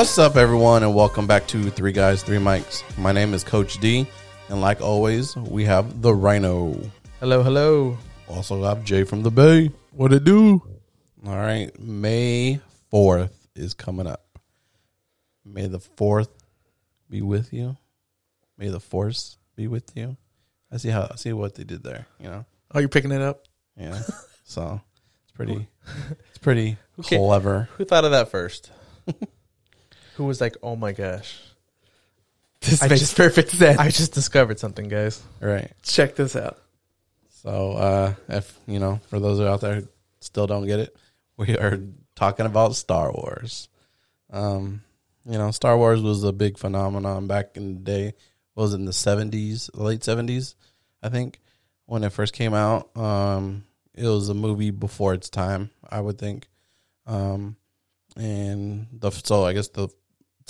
What's up, everyone, and welcome back to Three Guys, Three Mics. My name is Coach D, and like always, we have the Rhino. Hello, hello. Also I have Jay from the Bay. What it do? All right, May fourth is coming up. May the fourth be with you. May the force be with you. I see how I see what they did there. You know, Oh, you're picking it up? yeah. so it's pretty, it's pretty Okay. clever. Who thought of that first? Who was like, oh my gosh. This I makes just- perfect sense. I just discovered something, guys. Right. Check this out. So, uh, if you know, for those out there who still don't get it, we are talking about Star Wars. Um, you know, Star Wars was a big phenomenon back in the day. What was it in the seventies, late seventies, I think, when it first came out. Um, it was a movie before its time, I would think. Um, and the so I guess the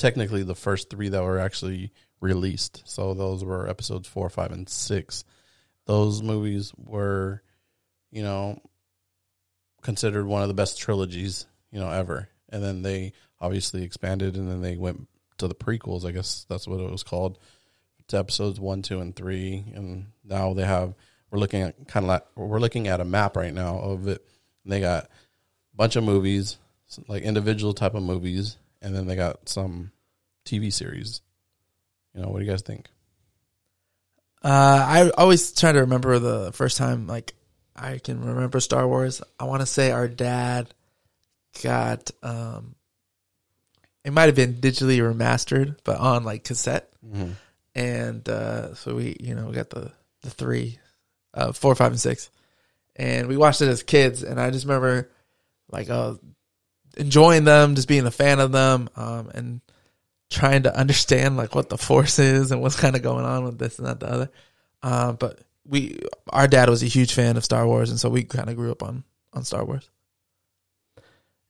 technically the first three that were actually released. So those were episodes four, five, and six those movies were, you know, considered one of the best trilogies, you know, ever. And then they obviously expanded and then they went to the prequels, I guess that's what it was called, to episodes one, two, and three. And now they have we're looking at kind of like we're looking at a map right now of it. And they got a bunch of movies, like individual type of movies, and then they got some TV series. You know, what do you guys think? Uh, I always try to remember the first time, like, I can remember Star Wars. I want to say our dad got, um, it might have been digitally remastered, but on like cassette. Mm-hmm. And, uh, so we, you know, we got the, the three, uh, four, five, and six. And we watched it as kids. And I just remember, like, uh, enjoying them, just being a fan of them, um, and trying to understand like what the force is and what's kind of going on with this and that the other. Uh, but we, our dad was a huge fan of Star Wars, and so we kind of grew up on on Star Wars.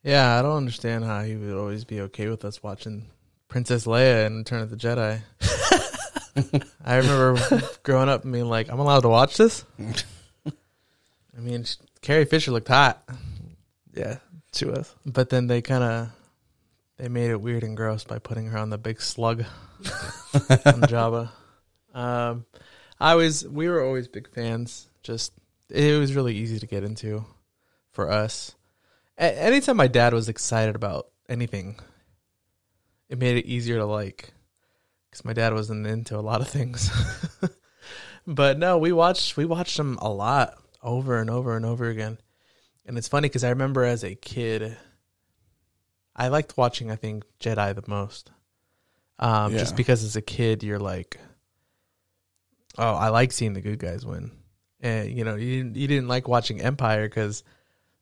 Yeah, I don't understand how he would always be okay with us watching Princess Leia and Return of the Jedi. I remember growing up and being like, I'm allowed to watch this? I mean, Carrie Fisher looked hot, Yeah, she us. but then they kind of they made it weird and gross by putting her on the big slug on Jabba. Um, I was we were always big fans. Just it was really easy to get into for us. A- anytime my dad was excited about anything, it made it easier to like. Because my dad wasn't into a lot of things, but no, we watched we watched them a lot over and over and over again. And it's funny because I remember as a kid, I liked watching. I think Jedi the most, um, just because as a kid you're like, oh, I like seeing the good guys win, and you know you didn't you didn't like watching Empire because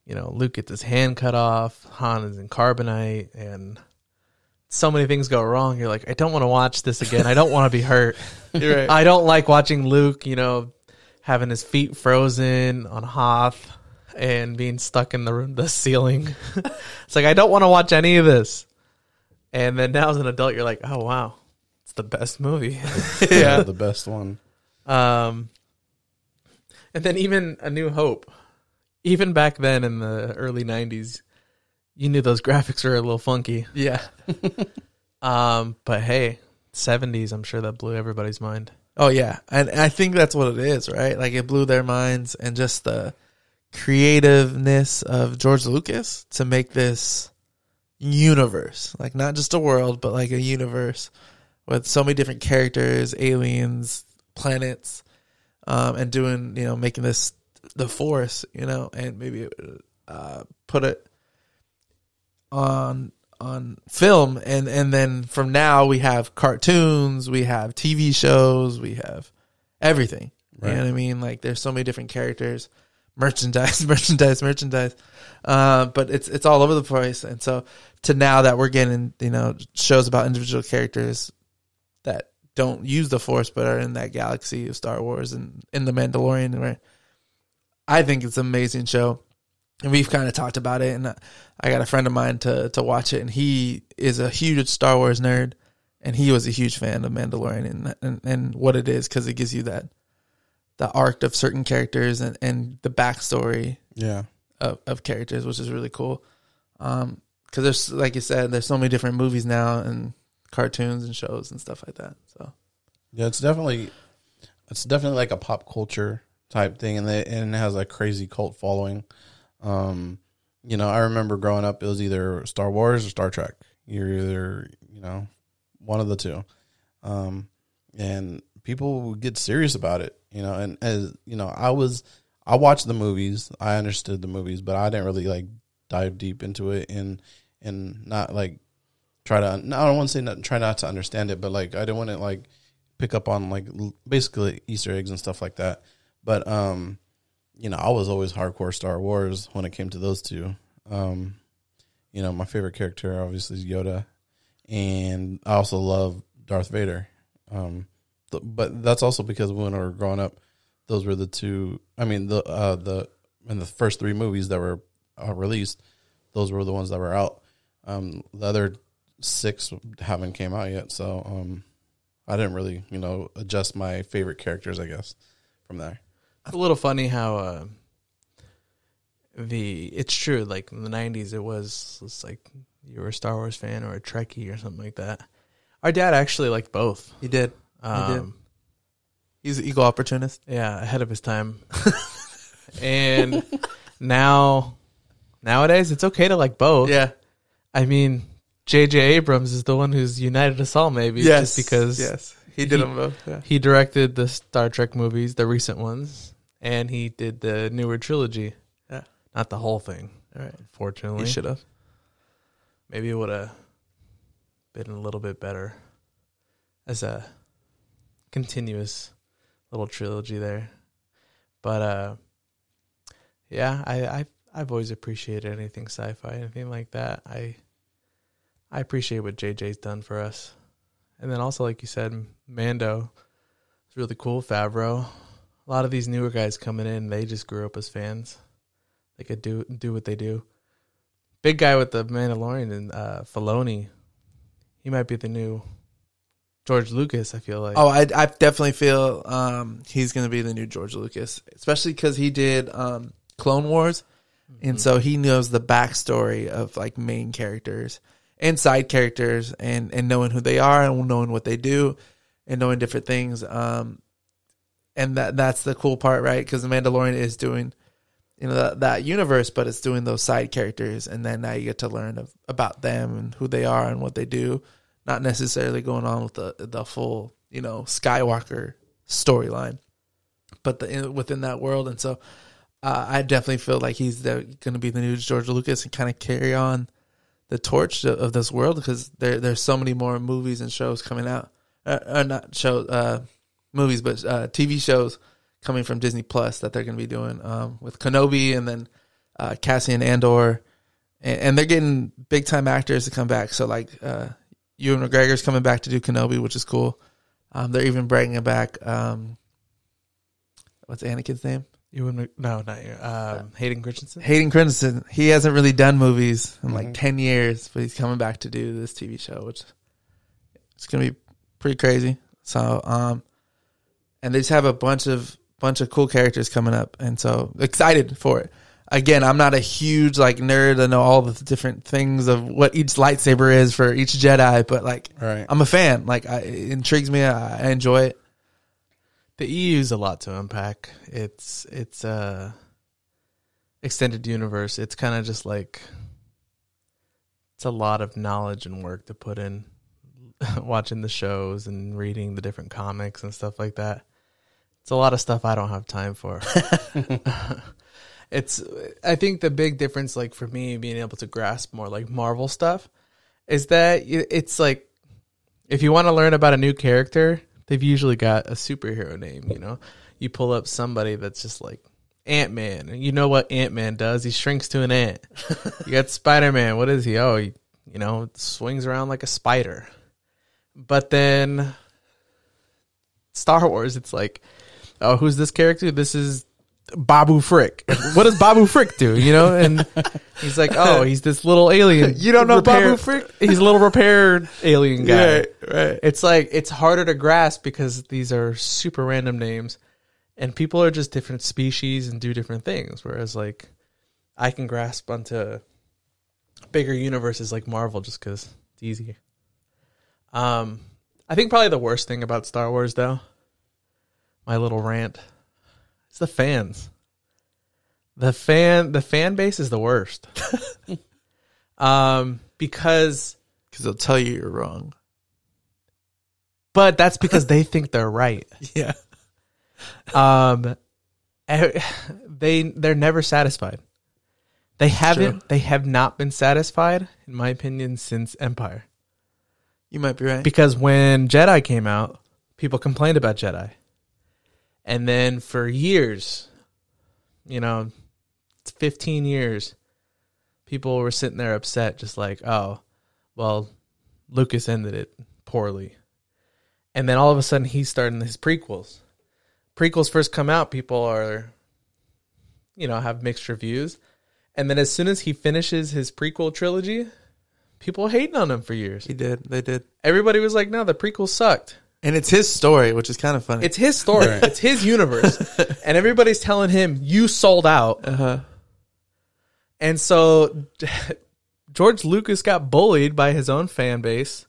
you know Luke gets his hand cut off, Han is in carbonite, and so many things go wrong. You're like, I don't want to watch this again. I don't want to be hurt. Right. I don't like watching Luke, you know, having his feet frozen on Hoth and being stuck in the room, the ceiling. it's like I don't want to watch any of this. And then now as an adult, you're like, oh wow, it's the best movie. yeah, the best one. um, and then even A New Hope, even back then in the early '90s, you knew those graphics were a little funky. yeah. Um, but hey, '70s, I'm sure that blew everybody's mind. Oh yeah, and I think that's what it is, right? Like it blew their minds, and just the creativeness of George Lucas to make this universe, like not just a world, but like a universe with so many different characters, aliens, planets, um, and doing you know making this the Force, you know, and maybe uh, put it on on film. And and then from now we have cartoons we have tv shows we have everything. You know what i mean? Like there's so many different characters merchandise merchandise merchandise. Uh, but it's it's all over the place. And so to now that we're getting you know shows about individual characters that don't use the force but are in that galaxy of star wars and in the mandalorian where i think it's an amazing show. And we've kind of talked about it and I got a friend of mine to to watch it, and he is a huge Star Wars nerd, and he was a huge fan of Mandalorian and and, and what it is because it gives you that the arc of certain characters and and the backstory Yeah. of, of characters, which is really cool. Um, because there's like you said, there's so many different movies now and cartoons and shows and stuff like that. So Yeah, it's definitely it's definitely like a pop culture type thing, and they, and it has a crazy cult following. Um, you know, I remember growing up, it was either Star Wars or Star Trek. You're either you know one of the two, um, and people would get serious about it. You know, and as you know, I was I watched the movies, I understood the movies, but I didn't really like dive deep into it and and not like try to. I don't want to say not, try not to understand it, but like I didn't want to like pick up on like basically Easter eggs and stuff like that. But um, you know, I was always hardcore Star Wars when it came to those two. Um, you know, my favorite character obviously is Yoda, and I also love Darth Vader. Um, but that's also because when we were growing up, those were the two. I mean, the uh, the in the first three movies that were uh, released, those were the ones that were out. Um, the other six haven't came out yet, so um, I didn't really, you know, adjust my favorite characters, I guess, from there. It's a little funny how uh, the it's true. Like in the '90s, it was it's like you were a Star Wars fan or a Trekkie or something like that. Our dad actually liked both. he did. Um, did. He's an equal opportunist. Yeah, ahead of his time. and now, nowadays, it's okay to like both. Yeah. I mean, J.J. Abrams is the one who's united us all, maybe. Yes. Just because yes, he did he- them both. Yeah. he directed the Star Trek movies, the recent ones, and he did the newer trilogy. Yeah. Not the whole thing, All right. unfortunately. He should have. Maybe it would have been a little bit better as a continuous little trilogy there. But uh yeah, I I I've always appreciated anything sci-fi, anything like that. I I appreciate what JJ's done for us. And then also like you said, Mando it's really cool, Favreau. A lot of these newer guys coming in, they just grew up as fans. They could do do what they do big guy with the Mandalorian and uh, Filoni. He might be the new George Lucas. I feel like. Oh, I, I definitely feel um, he's going to be the new George Lucas, especially because he did um, Clone Wars, and so he knows the backstory of like main characters and side characters, and and knowing who they are and knowing what they do, and knowing different things. Um, and that that's the cool part, right? Because the Mandalorian is doing, you know, that, that universe, but it's doing those side characters, and then now you get to learn of, about them and who they are and what they do not necessarily going on with the the full you know Skywalker storyline, but the in, within that world, and so uh, I definitely feel like he's going to be the new George Lucas and kind of carry on the torch of, of this world because there there's so many more movies and shows coming out, uh, uh, not shows, uh, movies, but uh, TV shows coming from Disney Plus that they're going to be doing um, with Kenobi and then uh, Cassian Andor, and, and they're getting big time actors to come back. So like uh, Ewan McGregor's coming back to do Kenobi, which is cool. Um, they're even bringing back um, what's Anakin's name? You wouldn't. No, not you. Um, Hayden Christensen. Hayden Christensen. He hasn't really done movies in like Mhm. ten years, but he's coming back to do this TV show, which it's gonna be pretty crazy. So, um, and they just have a bunch of bunch of cool characters coming up, and so excited for it. Again, I'm not a huge like nerd. I know all the different things of what each lightsaber is for each Jedi, but like Right. I'm a fan. Like I, it intrigues me. I, I enjoy it. The EU's a lot to unpack. It's it's uh extended universe. It's kind of just like it's a lot of knowledge and work to put in watching the shows and reading the different comics and stuff like that. It's a lot of stuff I don't have time for. it's I think the big difference like for me being able to grasp more like Marvel stuff is that it's like if you want to learn about a new character, they've usually got a superhero name, you know. You pull up somebody that's just like Ant Man, and you know what Ant Man does? He shrinks to an ant. you got Spider Man. What is he? Oh, he, you know, swings around like a spider. But then Star Wars, it's like, oh, who's this character? This is Babu Frick. What does Babu Frick do? You know, and he's like, oh, he's this little alien. You don't know repair- Babu Frick? He's a little repaired alien guy. Right, right. It's like it's harder to grasp because these are super random names, and people are just different species and do different things. Whereas, like, I can grasp onto bigger universes like Marvel just because it's easy. Um, I think probably the worst thing about Star Wars, though, my little rant, is the fans. The fan, the fan base is the worst. um, because, Because they'll tell you you're wrong. but that's because they think they're right. Yeah. Um, eh, they they're never satisfied. They haven't. They have not been satisfied, in my opinion, since Empire. You might be right. Because when Jedi came out, people complained about Jedi. And then for years, you know, 15 years, people were sitting there upset, just like, oh, well, Lucas ended it poorly. And then all of a sudden, he's starting his prequels. Prequels first come out, people are, you know, have mixed reviews. And then as soon as he finishes his prequel trilogy, people hating on him for years. he did. They did. Everybody was like, no, the prequel sucked. And it's his story, which is kind of funny. It's his story. Right. It's his universe. and everybody's telling him, you sold out. uh-huh. And so George Lucas got bullied by his own fan base.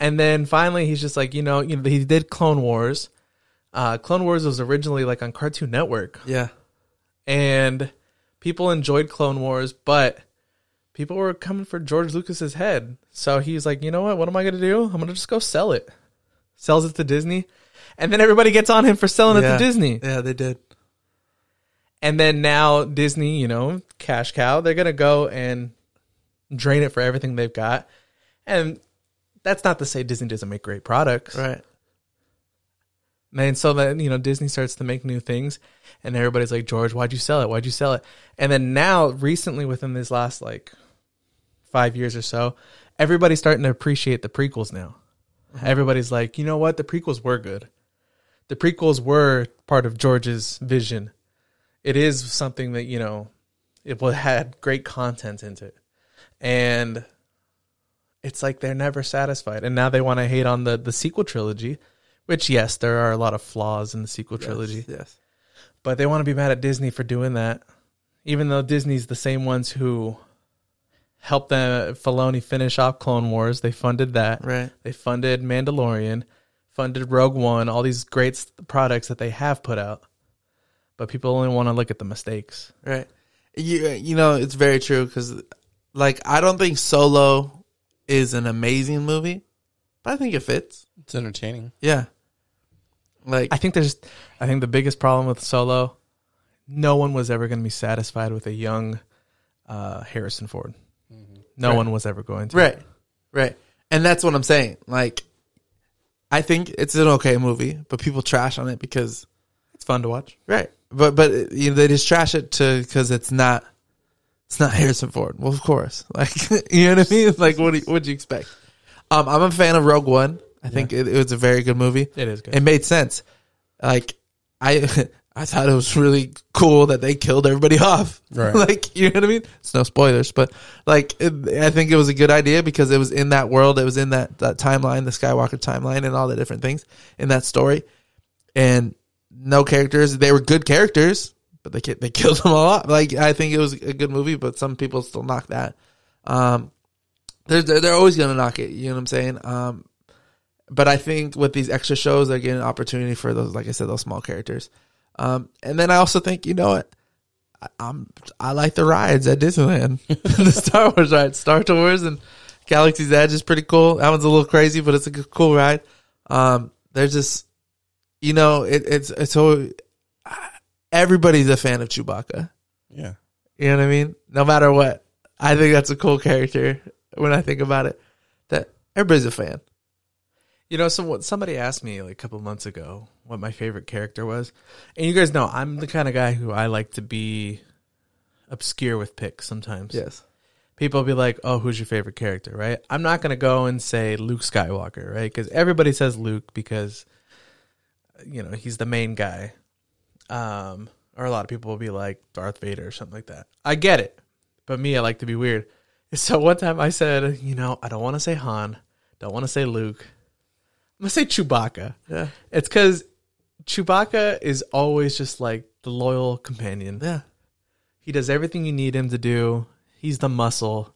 And then finally he's just like, you know, you know, he did Clone Wars. Uh, Clone Wars was originally like on Cartoon Network. Yeah. And people enjoyed Clone Wars, but people were coming for George Lucas's head. So he's like, you know what? What am I going to do? I'm going to just go sell it. Sells it to Disney. And then everybody gets on him for selling it to Disney. Yeah, they did. And then now Disney, you know, cash cow, they're going to go and drain it for everything they've got. And that's not to say Disney doesn't make great products. Right. And so then, you know, Disney starts to make new things and everybody's like, George, why'd you sell it? Why'd you sell it? And then now, recently, within this last like five years or so, everybody's starting to appreciate the prequels now. Everybody's like, you know what? The prequels were good. The prequels were part of George's vision. It is something that, you know, it had great content into it. And it's like they're never satisfied. And now they want to hate on the, the sequel trilogy, which, yes, there are a lot of flaws in the sequel trilogy Yes. but they want to be mad at Disney for doing that, even though Disney's the same ones who helped them Filoni finish off Clone Wars. They funded that. Right. They funded Mandalorian, funded Rogue One, all these great products that they have put out. But people only want to look at the mistakes. Right. You you know it's very true because like I don't think Solo is an amazing movie, but I think it fits. It's entertaining. Yeah. Like I think there's, I think the biggest problem with Solo, no one was ever going to be satisfied with a young uh, Harrison Ford. No Right. one was ever going to. right, right, and that's what I'm saying. Like, I think it's an okay movie, but people trash on it because It's fun to watch. right, but but you know they just trash it to because it's not it's not Harrison Ford. Well, of course, like you know what I mean. Like what do you, what'd you expect? Um, I'm a fan of Rogue One. I think it, it was a very good movie. It is good. it made sense. Like I I thought it was really cool that they killed everybody off. Right. like you know what I mean? It's no spoilers, but like it, I think it was a good idea because it was in that world, it was in that that timeline, the Skywalker timeline, and all the different things in that story. And no characters. They were good characters, but they they killed them all off. Like I think it was a good movie, but some people still knock that. Um, they're they're, they're always gonna knock it. You know what I'm saying? Um, but I think with these extra shows, they're getting an opportunity for those, like I said, those small characters. Um, and then I also think, you know what? I, I'm I like the rides at Disneyland, the Star Wars ride, Star Tours and Galaxy's Edge is pretty cool. That one's a little crazy, but it's a good- cool ride. Um, they're just, you know, it, it's it's so everybody's a fan of Chewbacca. Yeah. You know what I mean? No matter what, I think that's a cool character. When I think about it, that everybody's a fan. You know, so what somebody asked me like a couple months ago what my favorite character was, and you guys know I'm the kind of guy who I like to be obscure with picks sometimes. Yes. People will be like, "Oh, who's your favorite character?" Right? I'm not gonna go and say Luke Skywalker, right? Because everybody says Luke because you know he's the main guy. Um, or a lot of people will be like Darth Vader or something like that. I get it, but me, I like to be weird. So one time I said, you know, I don't want to say Han, don't want to say Luke. I'm gonna say Chewbacca. Yeah. It's because Chewbacca is always just like the loyal companion. Yeah. He does everything you need him to do. He's the muscle.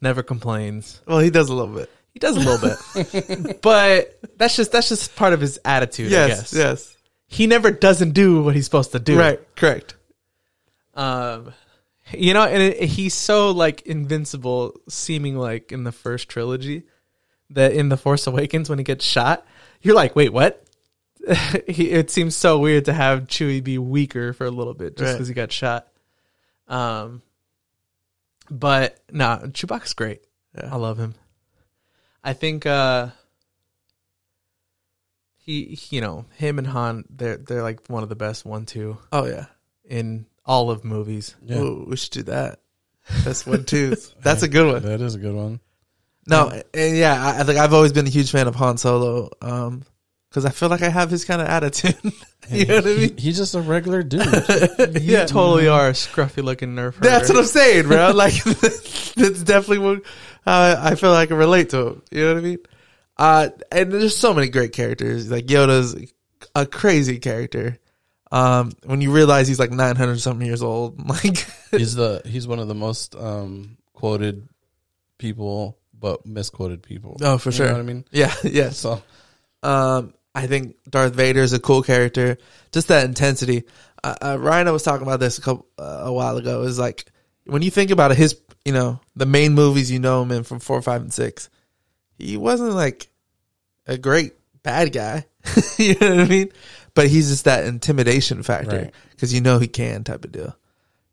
never complains. Well, he does a little bit. He does a little bit, but that's just that's just part of his attitude. I Yes, guess. yes. He never doesn't do what he's supposed to do. Right, correct. Um, you know, and it, he's so like invincible, seeming like in the first trilogy, that in the Force Awakens when he gets shot, you're like, wait, what? he, it seems so weird to have Chewie be weaker for a little bit just Right. because he got shot. Um, but nah, Chewbacca's great. Yeah. I love him. I think uh he, you know, him and Han, they're they're like one of the best one two Oh yeah. in all of movies. Yeah, Ooh, we should do that. That's one two. That's a good one. that is a good one. No, and yeah, I, I think I've always been a huge fan of Han Solo. Um, because I feel like I have his kind of attitude. you know what I He- mean? he's just a regular dude. You yeah, totally are a scruffy looking nerf. that's what. I'm saying, bro. Like that's definitely what uh, I feel like I can relate to him. You know what I mean? Uh, and there's so many great characters. Like Yoda's a crazy character. Um, when you realize he's like 900 something years old, like he's the he's one of the most um, quoted people, but misquoted people. Oh, for You sure. know what I mean? yeah, yeah. So Um, I think Darth Vader is a cool character. Just that intensity. Uh, uh, Ryan I was talking about this a couple uh, a while ago. Is like when you think about it, his you know the main movies you know him in from four, five, and six. He wasn't like a great bad guy. you know what I mean? But he's just that intimidation factor Right. because you know he can type of deal,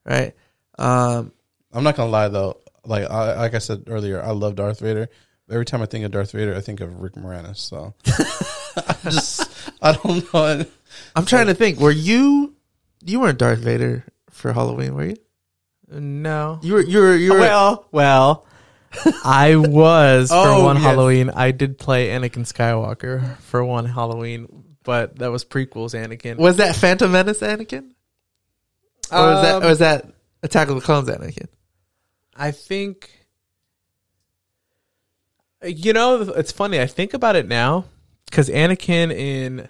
right? Um, I'm not gonna lie though. Like I, like I said earlier, I love Darth Vader. Every time I think of Darth Vader, I think of Rick Moranis. So I just I don't know. I'm trying to think. Were you you weren't Darth Vader for Halloween? Were you? No. You were. You were. You were. Well, well, I was for one yes. Halloween. I did play Anakin Skywalker for one Halloween, but that was prequels Anakin. Was that Phantom Menace Anakin? Or was that Um, or was that Attack of the Clones Anakin? I think you know it's funny. I think about it now because Anakin in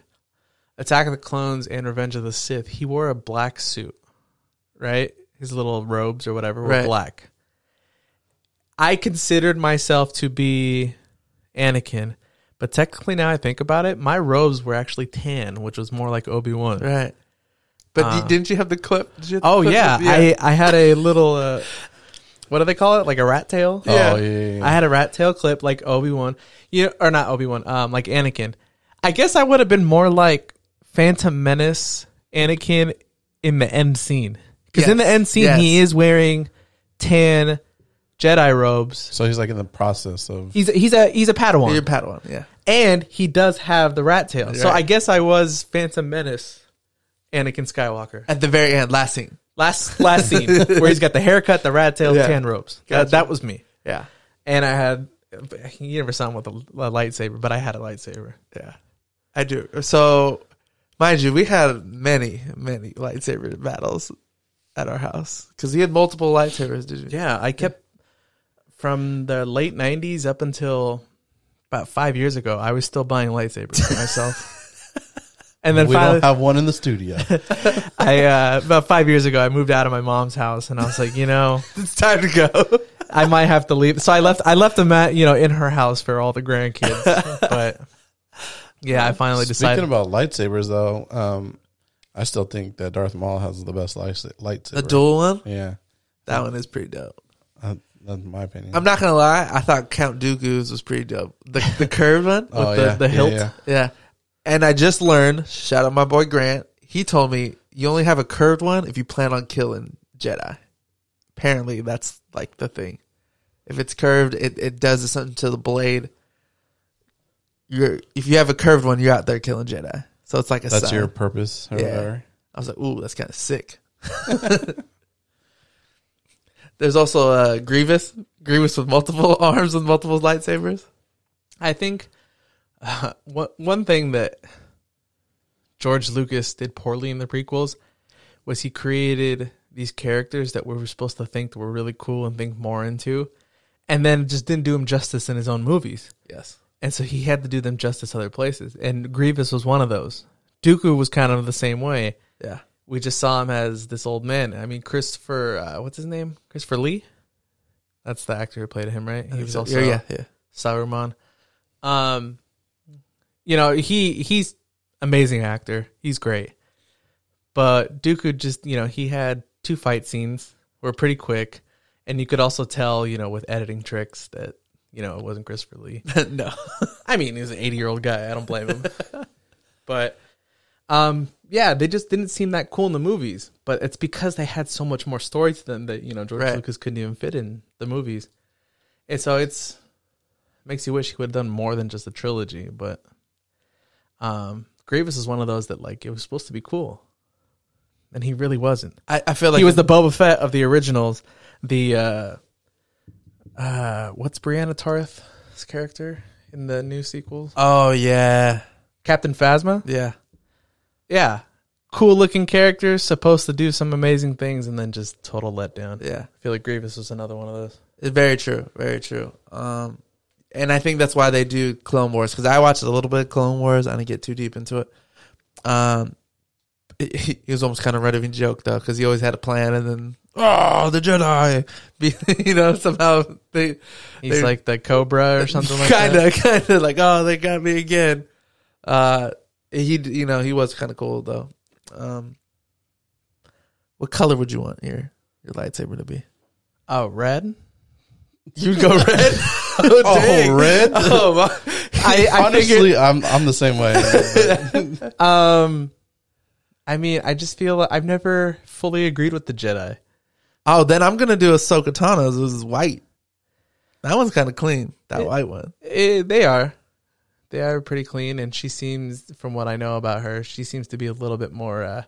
Attack of the Clones and Revenge of the Sith, he wore a black suit, right? His little robes or whatever were Right. black. I considered myself to be Anakin, but technically now I think about it, my robes were actually tan, which was more like Obi Wan. Right. But Uh, didn't you have the clip? Did you have the Oh clip yeah, with- I I had a little uh, what do they call it? Like a rat tail? Yeah. Oh yeah, yeah, yeah. I had a rat tail clip like Obi Wan, you know, or not Obi Wan, um, like Anakin. I guess I would have been more like Phantom Menace Anakin in the end scene because in the end scene Yes. he is wearing tan Jedi robes. so he's like in the process of He's he's a he's a Padawan, You're Padawan. Yeah. and he does have the rat tail. So I guess I was Phantom Menace Anakin Skywalker. At the very end, last scene. Last last scene where he's got the haircut, the rat tail, Yeah. the tan robes. Gotcha. That, that was me. Yeah. And I had you never saw him with a, a lightsaber, but I had a lightsaber. Yeah. I do. So, mind you, we had many, many lightsaber battles at our house because he had multiple lightsabers. Did you? Yeah, I kept from the late '90s up until about five years ago. I was still buying lightsabers for myself. And then we finally, don't have one in the studio. I uh, about five years ago, I moved out of my mom's house, and I was like, you know, It's time to go. I might have to leave. So I left. I left them at you know in her house for all the grandkids. but yeah, I finally decided. Speaking about lightsabers, though, um, I still think that Darth Maul has the best lightsaber. the dual one. yeah, That one is pretty dope. uh, that's my opinion. I'm not gonna lie. I thought Count Dooku's was pretty dope. The the curved one. oh with the- yeah, the yeah, hilt. yeah. Yeah. And I just learned, shout out my boy Grant, he told me you only have a curved one if you plan on killing Jedi. Apparently that's like the thing. If it's curved, it, it does something to the blade. You're if you have a curved one, you're out there killing Jedi. So it's like a That's sign. your purpose. Or Yeah. whatever. I was like, ooh, that's kind of sick. There's also uh, Grievous, Grievous with multiple arms with multiple lightsabers. I think uh, one one thing that George Lucas did poorly in the prequels was he created these characters that we were supposed to think were really cool and think more into, and then just didn't do him justice in his own movies. Yes. And so he had to do them justice other places. And Grievous was one of those. Dooku was kind of the same way. Yeah. We just saw him as this old man. I mean, Christopher, uh, what's his name? Christopher Lee? That's the actor who played him, right? He was So- also yeah, yeah. Saruman. Um, you know he he's amazing actor. He's great, but Dooku just you know he had two fight scenes were pretty quick, and you could also tell you know with editing tricks that you know it wasn't Christopher Lee. no. I mean, he's an 80 year old guy. I don't blame him. but um, yeah, they just didn't seem that cool in the movies. But it's because they had so much more story to them that you know George Right. Lucas couldn't even fit in the movies, and so it's makes you wish he would have done more than just a trilogy. But um, Grievous is one of those that like it was supposed to be cool, and he really wasn't. I, I feel like he was the Boba Fett of the originals. The uh, uh, what's Brienne Tarth's character in the new sequels? Oh yeah, Captain Phasma. yeah. Yeah, cool looking character, supposed to do some amazing things, and then just total letdown. Yeah, I feel like Grievous was another one of those. it's very true, very true. Um, and I think that's why they do Clone Wars because I watched a little bit of Clone Wars. I didn't get too deep into it. Um, he, he was almost kind of running joke though because he always had a plan, and then oh, the Jedi, Be- you know, somehow they He's They- like the Cobra or something like kind that. Kind of, kind of like oh, they got me again. Uh, he, you know, he was kind of cool though. Um, what color would you want your your lightsaber to be? Oh, red. You'd go red. oh, dang. red? Oh. I, I Honestly, figured. I'm I'm the same way. Um, I mean, I just feel like I've never fully agreed with the Jedi. oh, then I'm gonna do Ahsoka Tano's. This is white. That one's kind of clean. That Yeah. white one. Eh, they are. They are pretty clean, and she seems, from what I know about her, she seems to be a little bit more uh,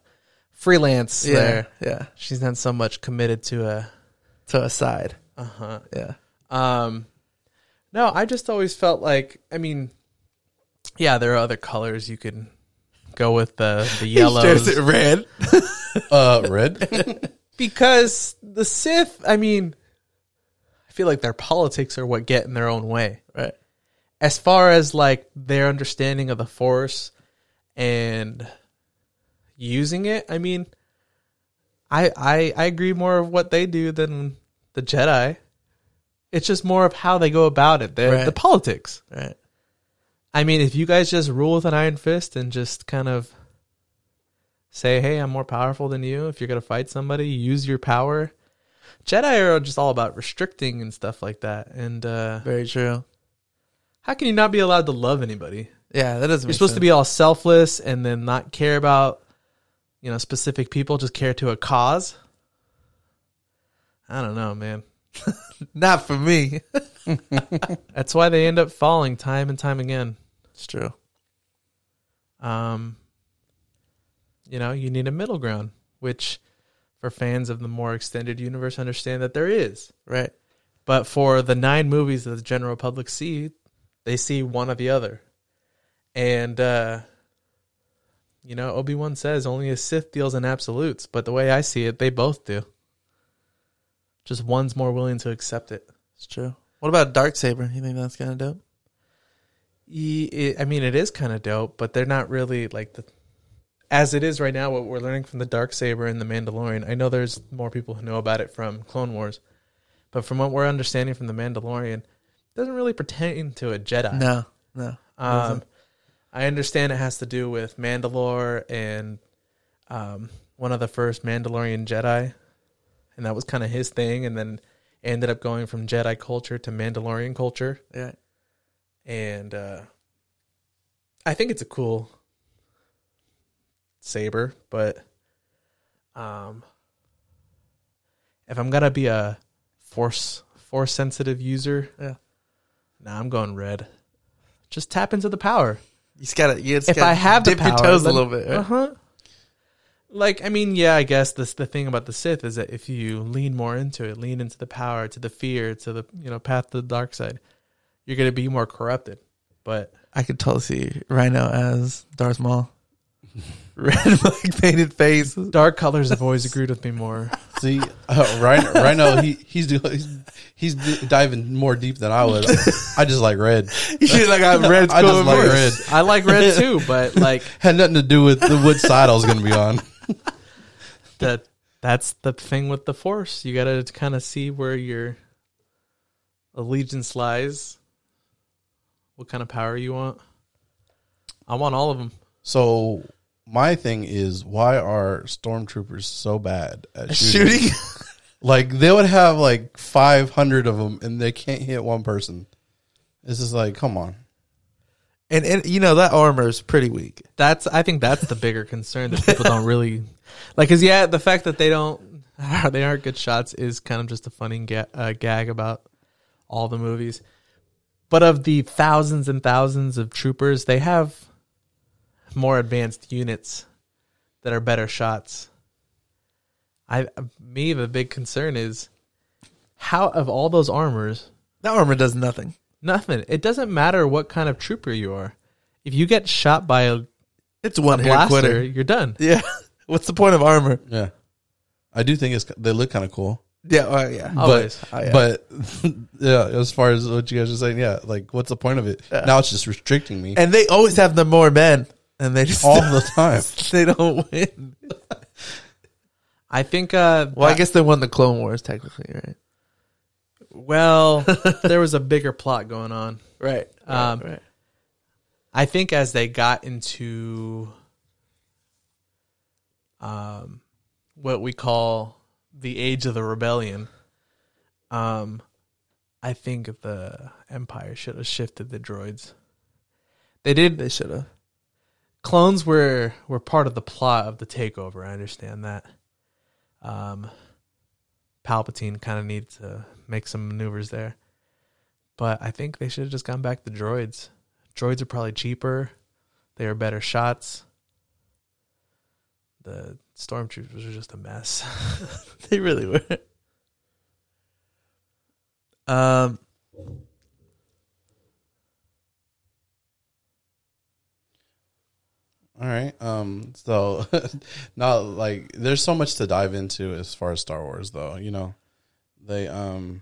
freelance Yeah, there. yeah. She's not so much committed to a. To a side. Uh huh. Yeah, Um, no, I just always felt like, I mean, yeah, there are other colors you can go with the the yellows it red. uh, red. because the Sith. I mean, I feel like their politics are what get in their own way. Right. as far as like their understanding of the force and using it i mean i i i agree more of what they do than the jedi it's just more of how they go about it the, Right. the politics Right. i mean if you guys just rule with an iron fist and just kind of say hey i'm more powerful than you if you're gonna fight somebody use your power jedi are just all about restricting and stuff like that and uh Very true. how can you not be allowed to love anybody? Yeah, that doesn't. You're supposed to be all selfless and then not care about, you know, specific people, just care to a cause. I don't know, man. not for me. That's why they end up falling time and time again. It's true. Um, you know, you need a middle ground, which for fans of the more extended universe understand that there is. Right. But for the nine movies that the general public see, they see one or the other. And uh you know, Obi-Wan says only a Sith deals in absolutes, but the way I see it, they both do. Just one's more willing to accept it. It's true. What about dark saber? You think that's kind of dope? Ye- it- I mean, it is kind of dope, but they're not really like the as it is right now. What we're learning from the dark saber and the Mandalorian. I know there's more people who know about it from Clone Wars, but from what we're understanding from the Mandalorian, it doesn't really pertain to a Jedi. No, no. Um, I understand it has to do with Mandalore and um, one of the first Mandalorian Jedi, and that was kind of his thing, and then ended up going from Jedi culture to Mandalorian culture, Yeah. and uh, I think it's a cool saber, but um, if I'm gonna be a force force sensitive user, Yeah. nah, I'm going red. Just tap into the power. You just gotta. You just if gotta I have the dip power, your toes a little bit. Right? Uh-huh. Like, I mean, yeah, I guess this the thing about the Sith is that if you lean more into it, lean into the power, to the fear, to the you know path to the dark side, you're gonna be more corrupted. But I could totally see Rhino as Darth Maul. Red like painted face. dark colors have always agreed with me more. See, uh, Rhino, Rhino, he he's he's he's diving more deep than I would. I just like red. You're like I'm red. I just like red. I like red too, but like Had nothing to do with the wood side I was going to be on. that that's the thing with the force. You gotta kind of see where you're Allegiance lies. What kind of power you want? I want all of them. So my thing is, why are stormtroopers so bad at shooting? Shooting. Like they would have like five hundred of them, and they can't hit one person. It's just like, come on. And, and you know that armor is pretty weak. That's I think that's the bigger concern that people don't really like. Cause yeah, the fact that they don't they aren't good shots is kind of just a funny ga- uh, gag about all the movies. But of the thousands and thousands of troopers, they have more advanced units that are better shots. I me the big concern is how of all those armors, That armor does nothing. Nothing. It doesn't matter what kind of trooper you are. If you get shot by a It's one hit blaster, quitter. you're done. Yeah. What's the point of armor? Yeah, I do think it's they look kind of cool. Yeah. Oh, yeah. Always. Oh, yeah. But yeah, as far as what you guys are saying, yeah, like what's the point of it? Now it's just restricting me and they always have the more men, and they just all the time. they don't win. I think. Uh, Well, I guess they won the Clone Wars technically, right? Well, there was a bigger plot going on. Right. Um, right. I think as they got into um, what we call the age of the rebellion, um, I think the Empire should have shifted the droids. They did. They should have. clones were were part of the plot of the takeover. I understand that. Um, Palpatine kind of needed to make some maneuvers there, but I think they should have just gone back to droids. Droids are probably cheaper. They are better shots. The stormtroopers are just a mess. They really were. Um. All right. Um. So, now, like, there's so much to dive into as far as Star Wars, though. You know, they um.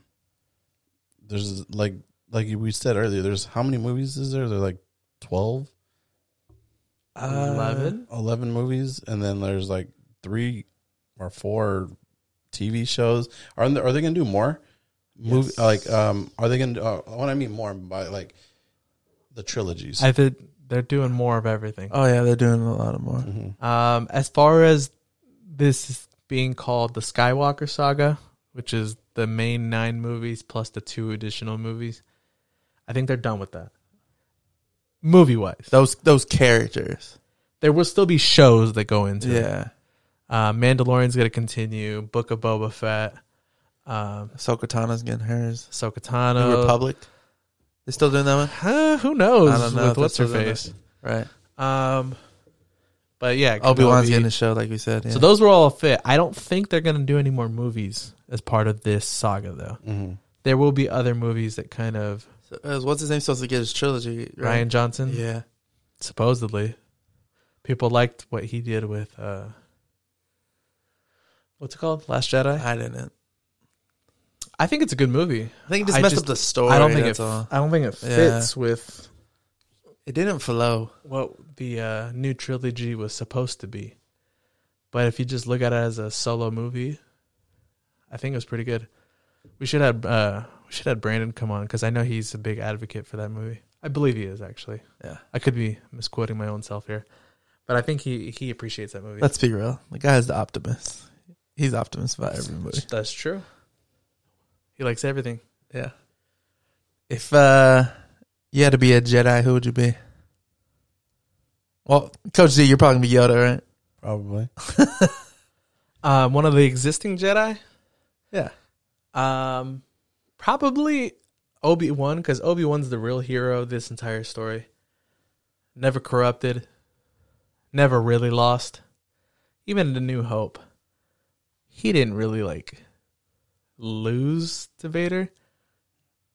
There's like like we said earlier. There's how many movies is there? They're like 12, Eleven. 11 movies, and then there's like three or four TV shows. Are they, are they gonna do more? Movie Yes. like um. Are they gonna? Uh, what I mean more by like the trilogies. I think they're doing more of everything. Oh yeah, they're doing a lot of more. Mhm. Um, as far as this is being called the Skywalker Saga, which is the main nine movies plus the two additional movies, I think they're done with that. Movie wise, Those those characters. there will still be shows that go into it. Yeah. Uh, Mandalorian's going to continue. Book of Boba Fett. Um, Ahsoka Tano's getting hers. Ahsoka New Republic. They still doing that one? Uh, who knows? I don't know with what's her they're still doing face? Right. Um, but yeah, Obi Wan's Kenobi. getting a show, like we said. Yeah. So those were all fit. I don't think they're going to do any more movies as part of this saga, though. Mhm. There will be other movies that kind of So, uh, what's his name supposed to get his trilogy? Right? Rian Johnson, Yeah. supposedly. People liked what he did with uh, what's it called? Last Jedi. I didn't. I think it's a good movie. I think it just I messed just- up the story. I don't think it. all. I don't think it Yeah. fits with It didn't flow. what the uh, new trilogy was supposed to be. But if you just look at it as a solo movie, I think it was pretty good. We should have uh, we should have Brandon come on because I know he's a big advocate for that movie. I believe he is actually. Yeah. I could be misquoting my own self here, but I think he he appreciates that movie. Let's be real. The guy's the optimist. He's optimist about every movie. That's true. He likes everything. Yeah. If uh you had to be a Jedi, who would you be? Well, Coach Z, you're probably gonna be Yoda, right? Probably. Um, one of the existing Jedi. Yeah. Um, probably Obi Wan because Obi Wan's the real hero of this entire story. Never corrupted, never really lost. Even in the New Hope, he didn't really like lose to Vader.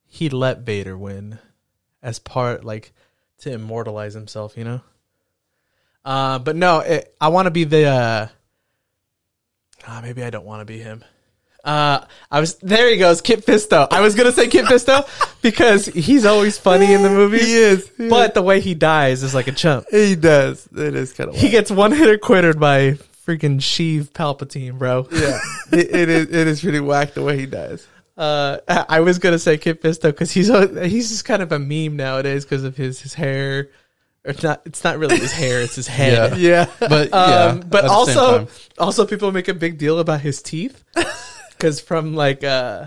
He let Vader win as part like to immortalize himself, you know. Uh, but no, it, I want to be the. Uh, ah, maybe I don't want to be him. Uh, I was there. He goes, Kit Fisto. I was gonna say Kit Fisto because he's always funny in the movies. He is. He but the way he dies is like a chump. He does. It is kind of He gets one hitter quittered by freaking Sheev Palpatine, bro. yeah. it, it is. It is pretty whack the way he dies. Uh, I was gonna say Kit Fisto because he's a- he's just kind of a meme nowadays because of his his hair. Or not, it's not really his hair; it's his head. Yeah. But yeah, Um, but at the same also, also people make a big deal about his teeth because from like uh,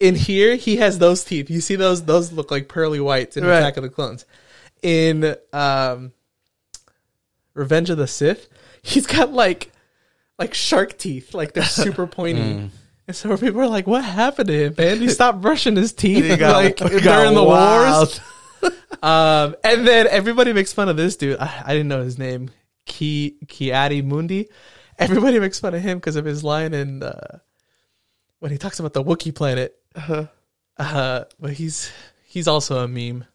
in here he has those teeth. You see those? Those look like pearly whites in Right. Attack of the Clones. In um, Revenge of the Sith, he's got like like shark teeth, like they're super pointy. Mm. And so people are like, "What happened to him, man? He stopped brushing his teeth got- like during the wild. wars." Um, and then everybody makes fun of this dude. I, I didn't know his name, Ki Ki-Adi-Mundi. Everybody makes fun of him because of his line in uh, when he talks about the Wookiee planet. Uh-huh. Uh, but he's he's also a meme.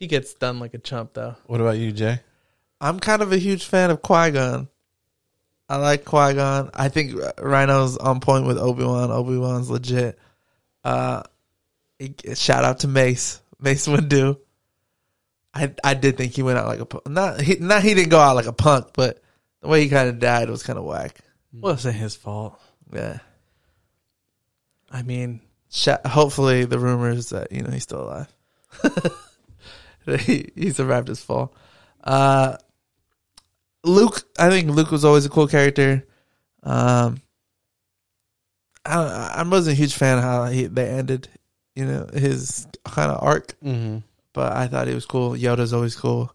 He gets done like a chump though. What about you, Jay? I'm kind of a huge fan of Qui Gon. I like Qui Gon. I think Rhino's on point with Obi Wan. Obi Wan's legit. Uh, shout out to Mace, Mace Windu. I I did think he went out like a pu- not he not he didn't go out like a punk, but the way he kind of died was kind of whack. Wasn't his fault. Yeah. I mean, Sha hopefully the rumors that you know he's still alive. He survived his fall. Uh, Luke, I think Luke was always a cool character. Um, I I wasn't a huge fan of how he, they ended, you know, his kind of arc, Mm-hmm. but I thought he was cool. Yoda's always cool.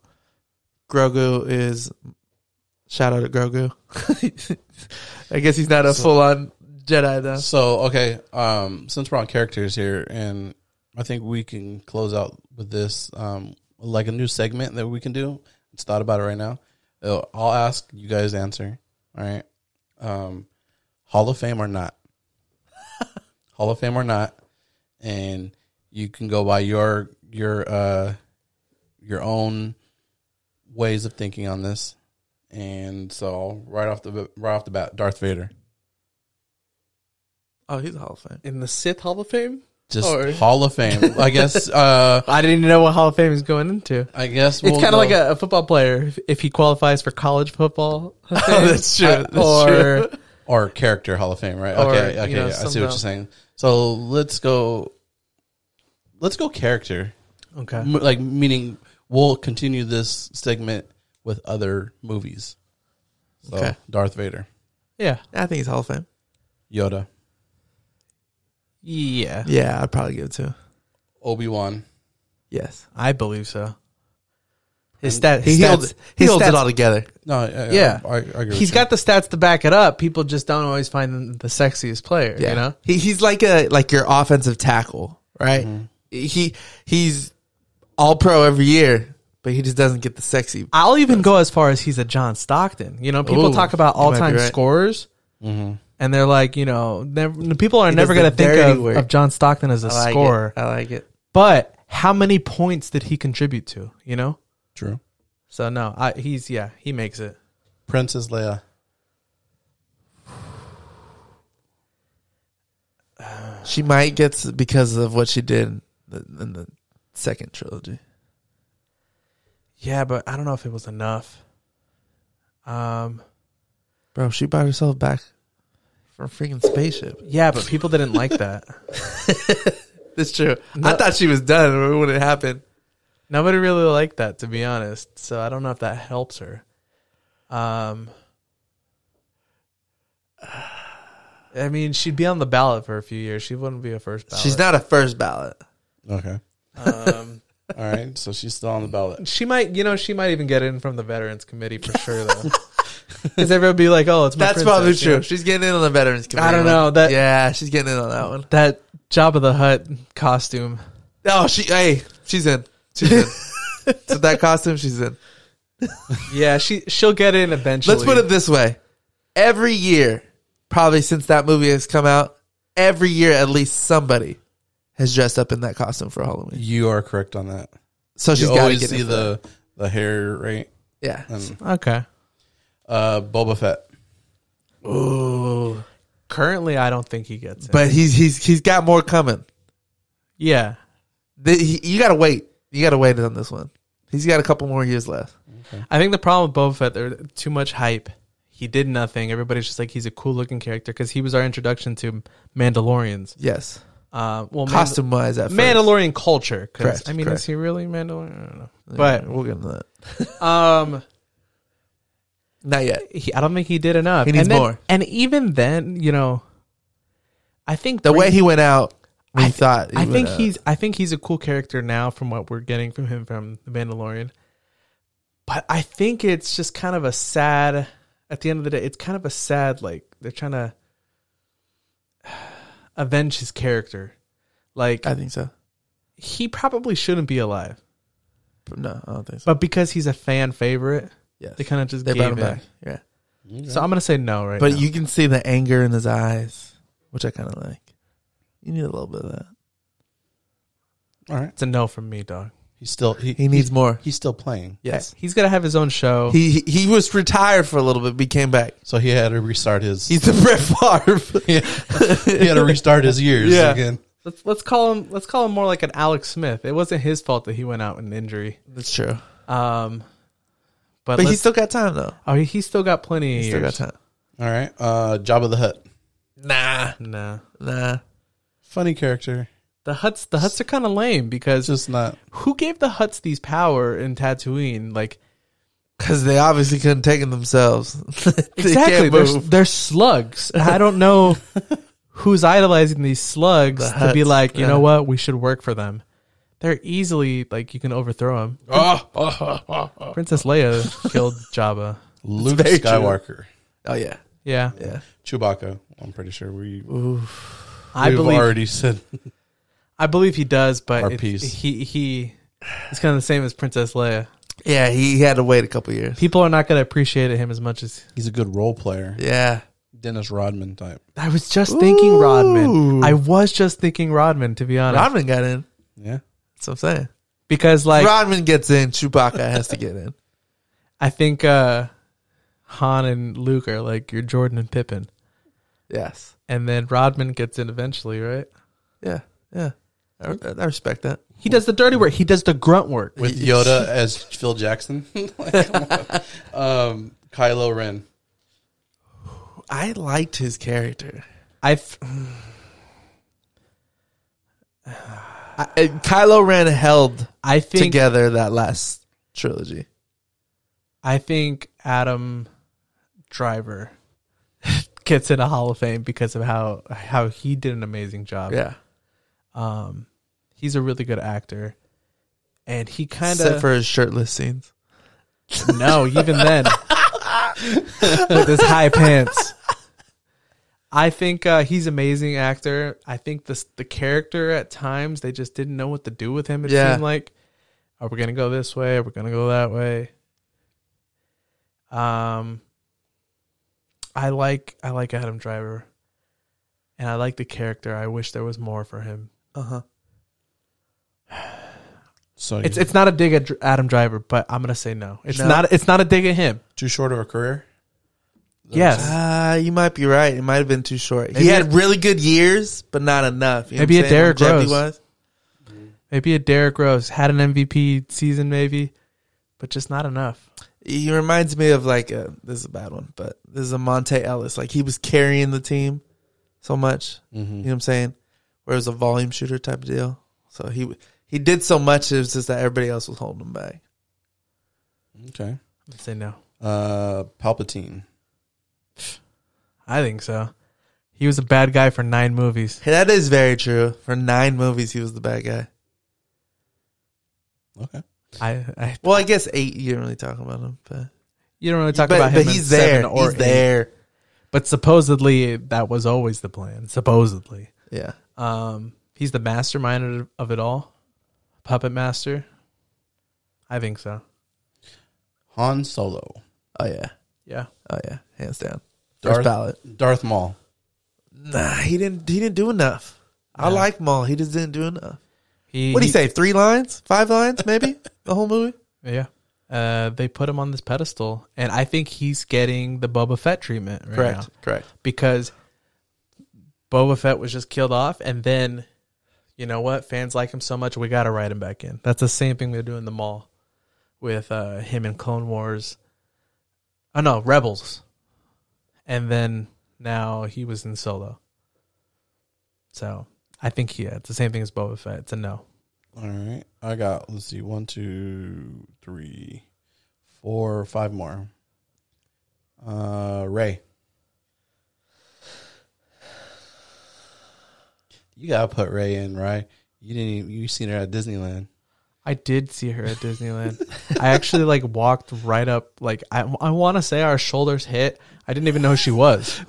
Grogu is shout out to Grogu. I guess he's not a So- full on Jedi though. So okay, um, since we're on characters here, and I think we can close out with this, um, like a new segment that we can do. It's thought about it right now. Uh, I'll ask you guys answer. All right, um, Hall of Fame or not? Hall of Fame or not? And you can go by your your uh your own ways of thinking on this. And so right off the right off the bat, Darth Vader. Oh, he's a Hall of Fame. in the Sith Hall of Fame, just Or- Hall of Fame. I guess. Uh, I didn't even know what Hall of Fame is going into. I guess It's we'll kind of go- like a, a football player if, if he qualifies for college football. Oh, that's true. That's or true. or character Hall of Fame, right? Or, Okay, you okay, know, I see what you're saying. So let's go. Let's go character, okay, M- like meaning we'll continue this segment with other movies. So Okay. Darth Vader, yeah, I think he's Hall of Fame. Yoda, yeah, Yeah, I'd probably give it to. Obi Wan. Yes, I believe so. His he his holds. stats- He holds stats- it all together. No, I, Yeah. I, I, agree. He's got the stats to back it up. People just don't always find him the sexiest player. Yeah, You know, he, he's like a like your offensive tackle, right? Mhm. He he's all pro every year, but he just doesn't get the sexy. I'll even go as far as he's a John Stockton. You know, people Ooh, talk about you might be all time right. scorers, Mhm. And they're like, you know, never, people are He never does going the to think dirty of, work. of John Stockton as a I like scorer. it. I like it. But how many points did he contribute to? You know, True. so no, I, he's yeah, he makes it. Princess Leia. She might get s- because of what she did in the, in the second trilogy. Yeah, but I don't know if it was enough. Um, Bro, she bought herself back from a freaking spaceship. yeah, but people didn't like that. That's true. No. I thought she was done when it happened. Nobody really liked that, to be honest. So I don't know if that helps her. Um, I mean, she'd be on the ballot for a few years. She wouldn't be a first ballot. She's not a first ballot. Okay. Um, All right. So she's still on the ballot. she might, you know, she might even get in from the Veterans Committee for sure, though. Because everyone be like, "Oh, it's my That's princess," probably you true. know? She's getting in on the veterans committee. I don't one. know, that- yeah, she's getting in on that one. That Jabba the Hutt costume. Oh, she hey, she's in. She's in. so that costume, she's in. Yeah, she she'll get in eventually. Let's put it this way: every year, probably since that movie has come out, every year at least somebody has dressed up in that costume for Halloween. You are correct on that. So she's you got to always get see in for that. the the hair, right? yeah. And okay. Uh, Boba Fett. Ooh, Currently, I don't think he gets it. but he's he's he's got more coming. yeah, The, he, you got to wait. You got to wait on this one. He's got a couple more years left. I think the problem with Boba Fett, there's too much hype. he did nothing. Everybody's just like he's a cool looking character because he was our introduction to Mandalorians. Yes. Uh, well, Costume wise, at first. Mandalorian culture. Correct, I mean, correct. is he really Mandalorian? I don't know. Yeah, But we'll get into that. um, Not yet. he, I don't think he did enough. He needs and then- more. And even then, you know, I think The way he went out, I- thought. he I think uh, he's I think he's a cool character now from what we're getting from him from the Mandalorian. But I think it's just kind of a sad at the end of the day, it's kind of a sad like they're trying to avenge his character. Like I think so. he probably shouldn't be alive. No, I don't think so. But because he's a fan favorite, Yes. they kind of just They brought him it. back. Yeah. So I'm gonna say no right But now. you can see the anger in his eyes, which I kind of like. You need a little bit of that. All right. it's a no from me, dog. He's still he, He needs more. he's still playing. Yes. He's gonna have his own show. He he- he was retired for a little bit, but he came back. So he had to restart his He's the Brett Favre. he had to restart his years Yeah. again. let's let's call him let's call him more like an Alex Smith. It wasn't his fault that he went out in injury. That's true. Um, but, But he still got time though. oh, he, he's still got plenty of He years. still got time. All right. Uh Jabba the Hutt. Nah, Nah, nah. Funny character. the Hutts the Hutts are kind of lame because It's just not who gave the Hutts these power in Tatooine? Like Because they obviously couldn't take it themselves. They exactly, can't they're, move. they're slugs. I don't know who's idolizing these slugs The to be Hutts, like, you yeah. know what, we should work for them. They're easily like you can overthrow them. Oh, ah. Princess Leia killed Jabba. Luke very true. Skywalker. oh yeah, Yeah, yeah. Chewbacca. I'm pretty sure we I we've believe already said I believe he does, but Our it's, piece. he he it's kind of the same as Princess Leia. Yeah, he, he had to wait a couple years. People are not going to appreciate him as much as he's a good role player. Yeah, Dennis Rodman type. I was just thinking. Rodman. Ooh. I was just thinking Rodman to be honest, Rodman got in. Yeah. That's what I'm saying. because like Rodman gets in. Chewbacca has to get in. I think uh Han and Luke are like your Jordan and Pippen. Yes. and then Rodman gets in eventually, right? Yeah. Yeah. I, I respect that. He does the dirty work. He does the grunt work. With Yoda as Phil Jackson. Like. Um Kylo Ren. I liked his character. I I, Kylo Ren held I think together that last trilogy. I think Adam Driver gets in a Hall of Fame because of how how he did an amazing job. Yeah. Um, he's a really good actor, and he kind Except of for his shirtless scenes. no, even then with his high pants. I think uh, he's amazing actor. I think the the character at times they just didn't know what to do with him. It Yeah. seemed like, are we gonna go this way? Are we gonna go that way? Um, I like I like Adam Driver, and I like the character. I wish there was more for him. Uh huh. So It's it's not a dig at Dr- Adam Driver, but I'm gonna say no. It's No? not it's not a dig at him. too short of a career. Yes. Ah, you might be right. It might have been too short. Maybe he had a- really good years, but not enough. You Maybe what a I'm saying? Derrick Rose. wise. Maybe a Derrick Rose had an MVP season, maybe, but just not enough. He reminds me of like a, this is a bad one, but this is a Monta Ellis. Like he was carrying the team so much. hmm You know what I'm saying? Where it was a volume shooter type of deal. So he he did so much. It was just that everybody else was holding him back. Okay. I'd say no. Uh Palpatine. I think so. He was a bad guy for nine movies. That is very true. For nine movies, he was the bad guy. Okay. I, I Well, I guess eight. You don't really talk about him, but you don't really talk but, about him. but in he's seven there. or He's eight. there. But supposedly that was always the plan. Supposedly, Yeah. um, he's the mastermind of- of it all. Puppet master. I think so. Han Solo. Oh yeah. Yeah. Oh yeah. Hands down. First Darth, ballot. Darth Maul. Nah, he didn't. He didn't do enough. I No. like Maul. He just didn't do enough. He, What do you say? Three lines? Five lines? Maybe the whole movie. Yeah. Uh, they put him on this pedestal, and I think he's getting the Boba Fett treatment right Correct. now Correct. because Boba Fett was just killed off, and then you know what? Fans like him so much, we got to write him back in. That's the same thing they're doing in the mall with uh, him in Clone Wars. Oh no, Rebels. And then now he was in Solo. So I think yeah, it's the same thing as Boba Fett. It's a no. All right. I got, let's see, one, two, three, four, five more. Uh, Rey. You gotta put Rey in, right? You didn't. Even, you seen her at Disneyland. I did see her at Disneyland. I actually like walked right up. Like I, I want to say our shoulders hit. I didn't even know who she was.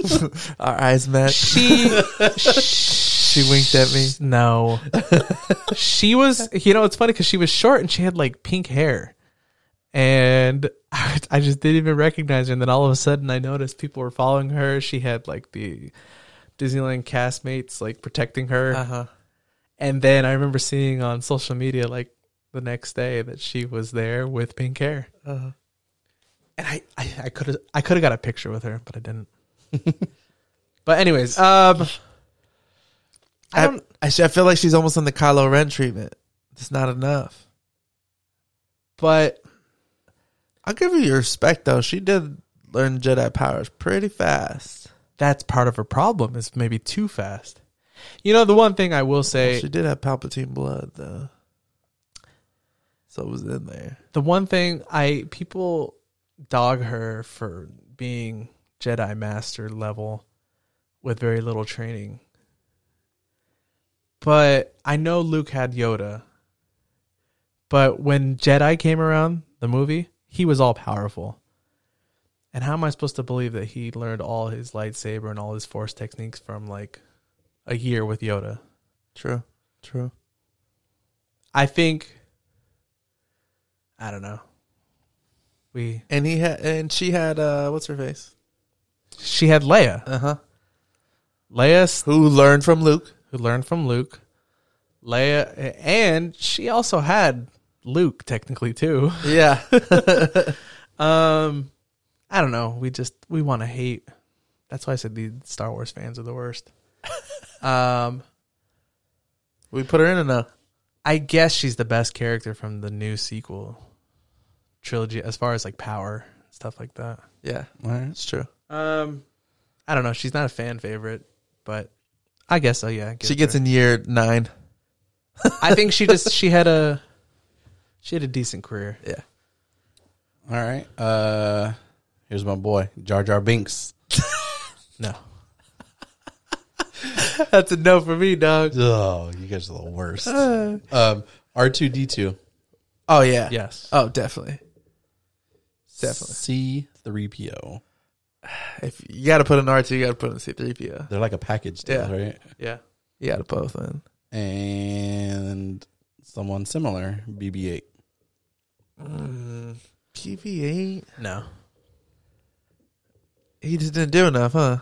Our eyes met. She, She winked at me. No, she was. You know, it's funny because she was short and she had like pink hair, and I, I just didn't even recognize her. And then all of a sudden, I noticed people were following her. She had like the Disneyland castmates like protecting her. Uh huh. And then I remember seeing on social media like the next day that she was there with pink hair. Uh-huh. And I I could have I could have got a picture with her, but I didn't. but anyways, um I don't I, I feel like she's almost on the Kylo Ren treatment. It's not enough. but I'll give her your respect though. She did learn Jedi powers pretty fast. that's part of her problem is maybe too fast. You know, the one thing I will say she did have Palpatine blood though, so it was in there. the one thing I people dog her for being Jedi master level with very little training. But I know Luke had Yoda. But when Jedi came around, the movie, he was all powerful. And how am I supposed to believe that he learned all his lightsaber and all his force techniques from like a year with Yoda? True, true. I think I don't know. We And he had, and she had, uh, what's her face? she had Leia. Uh huh. Leia Who learned from Luke? who learned from Luke. Leia and she also had Luke technically too. Yeah. Um I don't know. We just we want to hate. That's why I said the Star Wars fans are the worst. um we put her in enough. I guess she's the best character from the new sequel trilogy as far as like power stuff like that. Yeah, All right. it's true. Um I don't know. She's not a fan favorite, but I guess so. Yeah, She gets in year nine. I think she just she had a she had a decent career. Yeah. All right. Uh, here's my boy Jar Jar Binks. No, That's a no for me, dog. Oh, you guys are the worst. um, R two D two. Oh yeah. yes, Oh, definitely. Definitely. C three PO. If you got to put an R two, you got to put in C three PO. They're like a package deal, Yeah. right? yeah. You got to put both in. And someone similar, BB eight. Mm, BB eight. No He just didn't do enough, huh?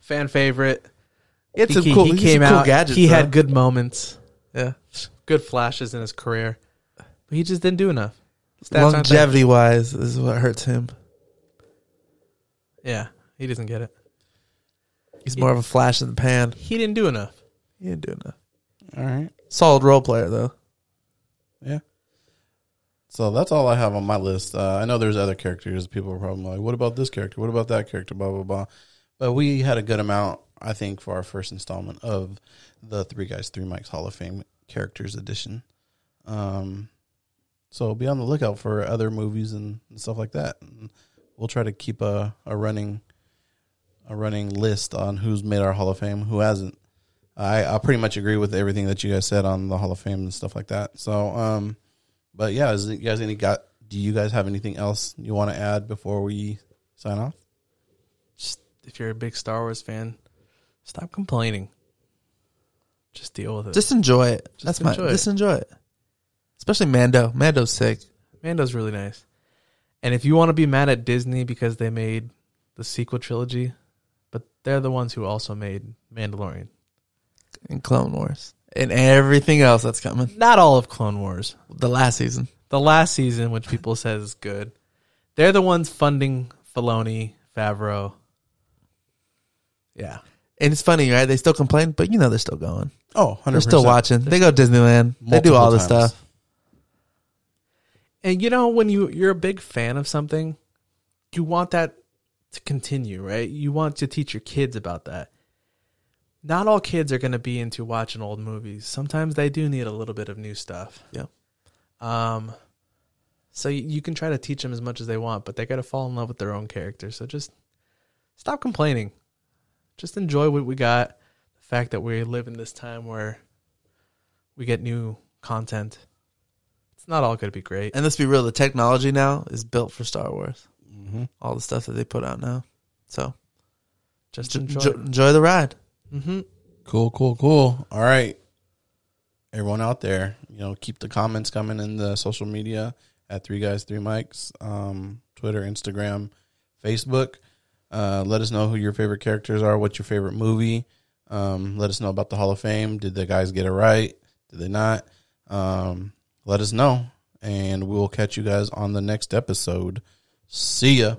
fan favorite. It's had He, some he- cool. he he came some cool out. Gadgets, he though. had good moments, yeah. good flashes in his career, but he just didn't do enough. Stats. Longevity wise is what hurts him. Yeah, he doesn't get it. He's more of a flash in the pan. He didn't do enough. He didn't do enough. All right. Solid role player though. Yeah. So that's all I have on my list. Uh, I know there's other characters. People are probably like, "What about this character? What about that character?" Blah blah blah. But we had a good amount, I think, for our first installment of the Three Guys, Three Mics Hall of Fame Characters Edition. Um, so be on the lookout for other movies and, and stuff like that. And we'll try to keep a, a running a running list on who's made our Hall of Fame, who hasn't. I I pretty much agree with everything that you guys said on the Hall of Fame and stuff like that. So, um, but yeah, is you guys any got? Do you guys have anything else you want to add before we sign off? Just if you're a big Star Wars fan, stop complaining. Just deal with it. Just enjoy it. That's my. enjoy it. Just enjoy it. Especially Mando. Mando's sick. Mando's really nice. And if you want to be mad at Disney because they made the sequel trilogy, but they're the ones who also made Mandalorian. and Clone Wars and everything else that's coming. Not all of Clone Wars. The last season. The last season, which people says is good. They're the ones funding Filoni, Favreau. Yeah. And it's funny, right? They still complain, but you know they're still going. Oh, 100%. They're still watching. They go to Disneyland. They do all this times. stuff. And you know, when you you're a big fan of something, you want that to continue, right? You want to teach your kids about that. Not all kids are going to be into watching old movies. Sometimes they do need a little bit of new stuff. Yeah. Um so you, you can try to teach them as much as they want, but they got to fall in love with their own character. So just stop complaining. Just enjoy what we got. The fact that we live in this time where we get new content. It's not all going to be great. And let's be real, the technology now is built for Star Wars. hmm All the stuff that they put out now. So Just j- enjoy. enjoy, enjoy the ride. mm-hmm. Cool, cool, cool. All right. Everyone out there, you know, keep the comments coming in the social media at Three Guys, Three Mics, um, Twitter, Instagram, Facebook. Uh, let us know who your favorite characters are. What's your favorite movie? Um, let us know about the Hall of Fame. Did the guys get it right? Did they not? Um, let us know. And we will catch you guys on the next episode. See ya.